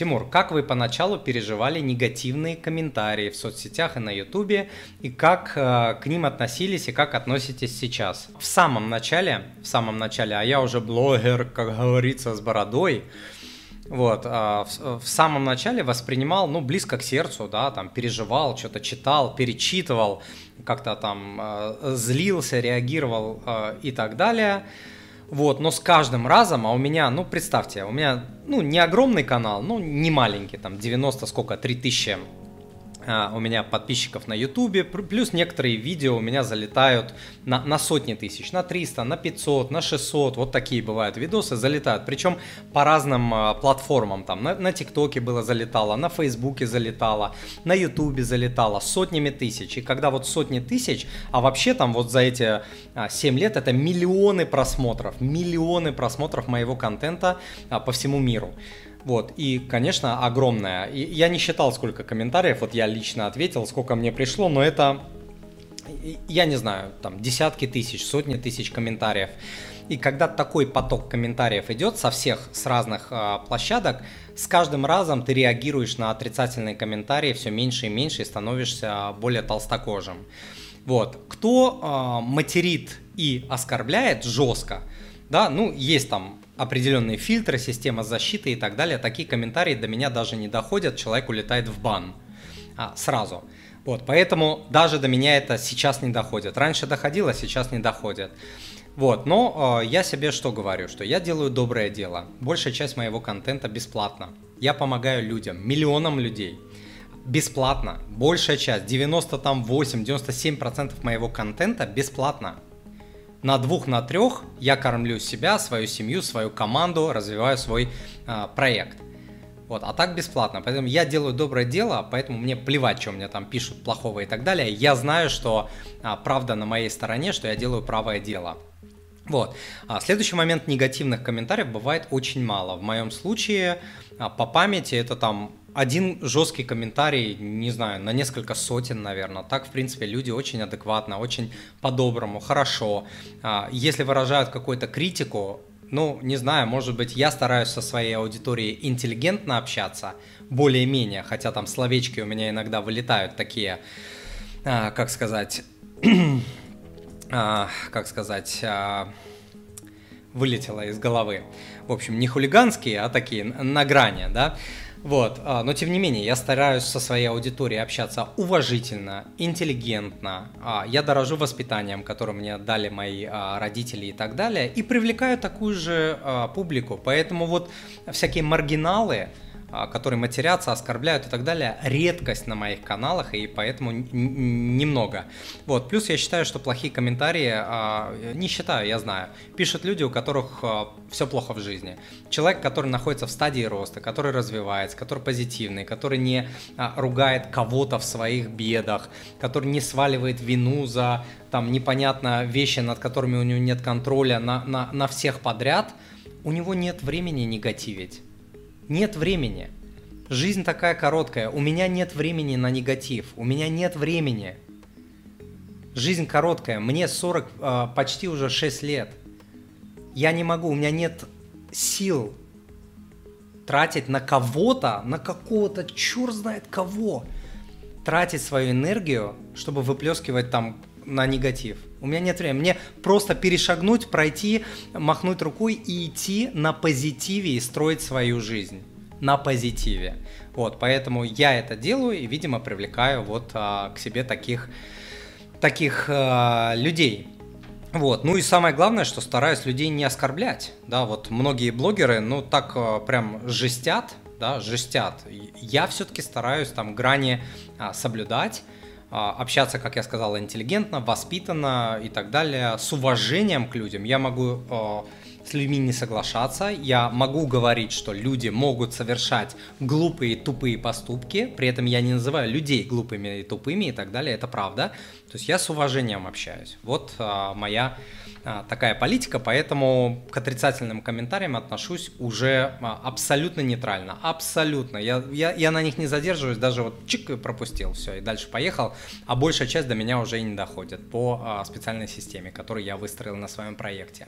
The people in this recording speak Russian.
Тимур, как вы поначалу переживали негативные комментарии в соцсетях и на Ютубе, и как э, к ним относились и как относитесь сейчас? В самом начале, в самом начале, а я уже блогер, как говорится, с бородой, вот, а в, в самом начале воспринимал, ну, близко к сердцу, да, там, переживал, что-то читал, перечитывал, как-то там э, злился, реагировал э, и так далее. Вот, но с каждым разом, а у меня, ну, представьте, у меня, ну, не огромный канал, ну, не маленький, там, 90, сколько, 3000 а, у меня подписчиков на ютубе, плюс некоторые видео у меня залетают на, на сотни тысяч, на 300, на 500, на 600, вот такие бывают видосы, залетают, причем по разным а, платформам, там. На, ТикТоке было залетало, на Фейсбуке залетало, на ютубе залетало, сотнями тысяч, и когда вот сотни тысяч, а вообще там вот за эти а, 7 лет это миллионы просмотров, миллионы просмотров моего контента а, по всему миру, вот, и, конечно, огромная. И я не считал, сколько комментариев, вот я лично ответил, сколько мне пришло, но это, я не знаю, там десятки тысяч, сотни тысяч комментариев. И когда такой поток комментариев идет со всех, с разных э, площадок, с каждым разом ты реагируешь на отрицательные комментарии все меньше и меньше и становишься более толстокожим. Вот. Кто э, материт и оскорбляет жестко, да, ну, есть там определенные фильтры, система защиты и так далее. Такие комментарии до меня даже не доходят, человек улетает в бан а, сразу. Вот, поэтому даже до меня это сейчас не доходит. Раньше доходило, сейчас не доходит. Вот, но э, я себе что говорю, что я делаю доброе дело. Большая часть моего контента бесплатно. Я помогаю людям, миллионам людей. Бесплатно. Большая часть, 98-97% моего контента бесплатно на двух, на трех я кормлю себя, свою семью, свою команду, развиваю свой э, проект. Вот, а так бесплатно. Поэтому я делаю доброе дело, поэтому мне плевать, что мне там пишут плохого и так далее. Я знаю, что а, правда на моей стороне, что я делаю правое дело. Вот. А следующий момент негативных комментариев бывает очень мало. В моем случае а, по памяти это там один жесткий комментарий, не знаю, на несколько сотен, наверное. Так, в принципе, люди очень адекватно, очень по-доброму, хорошо. А, если выражают какую-то критику, ну, не знаю, может быть, я стараюсь со своей аудиторией интеллигентно общаться, более-менее, хотя там словечки у меня иногда вылетают такие, а, как сказать, а, как сказать, вылетело из головы. В общем, не хулиганские, а такие на грани, да. Вот, а, но тем не менее, я стараюсь со своей аудиторией общаться уважительно, интеллигентно. А, я дорожу воспитанием, которое мне дали мои а, родители и так далее, и привлекаю такую же публику. Поэтому вот всякие маргиналы, которые матерятся, оскорбляют и так далее, редкость на моих каналах, и поэтому немного. Вот, плюс я считаю, что плохие комментарии, а, не считаю, я знаю, пишут люди, у которых а, все плохо в жизни. Человек, который находится в стадии роста, который развивается, который позитивный, который не ругает кого-то в своих бедах, который не сваливает вину за там непонятно вещи, над которыми у него нет контроля на, на, на всех подряд, у него нет времени негативить нет времени. Жизнь такая короткая. У меня нет времени на негатив. У меня нет времени. Жизнь короткая. Мне 40, а, почти уже 6 лет. Я не могу, у меня нет сил тратить на кого-то, на какого-то, черт знает кого, тратить свою энергию, чтобы выплескивать там на негатив. У меня нет времени. Мне просто перешагнуть, пройти, махнуть рукой и идти на позитиве и строить свою жизнь на позитиве. Вот, поэтому я это делаю и, видимо, привлекаю вот а, к себе таких, таких а, людей. Вот, ну и самое главное, что стараюсь людей не оскорблять, да, вот многие блогеры, ну так а, прям жестят, да, жестят. Я все-таки стараюсь там грани а, соблюдать, общаться, как я сказал, интеллигентно, воспитанно и так далее, с уважением к людям. Я могу а, с людьми не соглашаться, я могу говорить, что люди могут совершать глупые тупые поступки, при этом я не называю людей глупыми и тупыми и так далее, это правда. То есть я с уважением общаюсь. Вот а, моя а, такая политика, поэтому к отрицательным комментариям отношусь уже а, абсолютно нейтрально, абсолютно. Я, я, я на них не задерживаюсь, даже вот чик пропустил, все, и дальше поехал, а большая часть до меня уже и не доходит по а, специальной системе, которую я выстроил на своем проекте.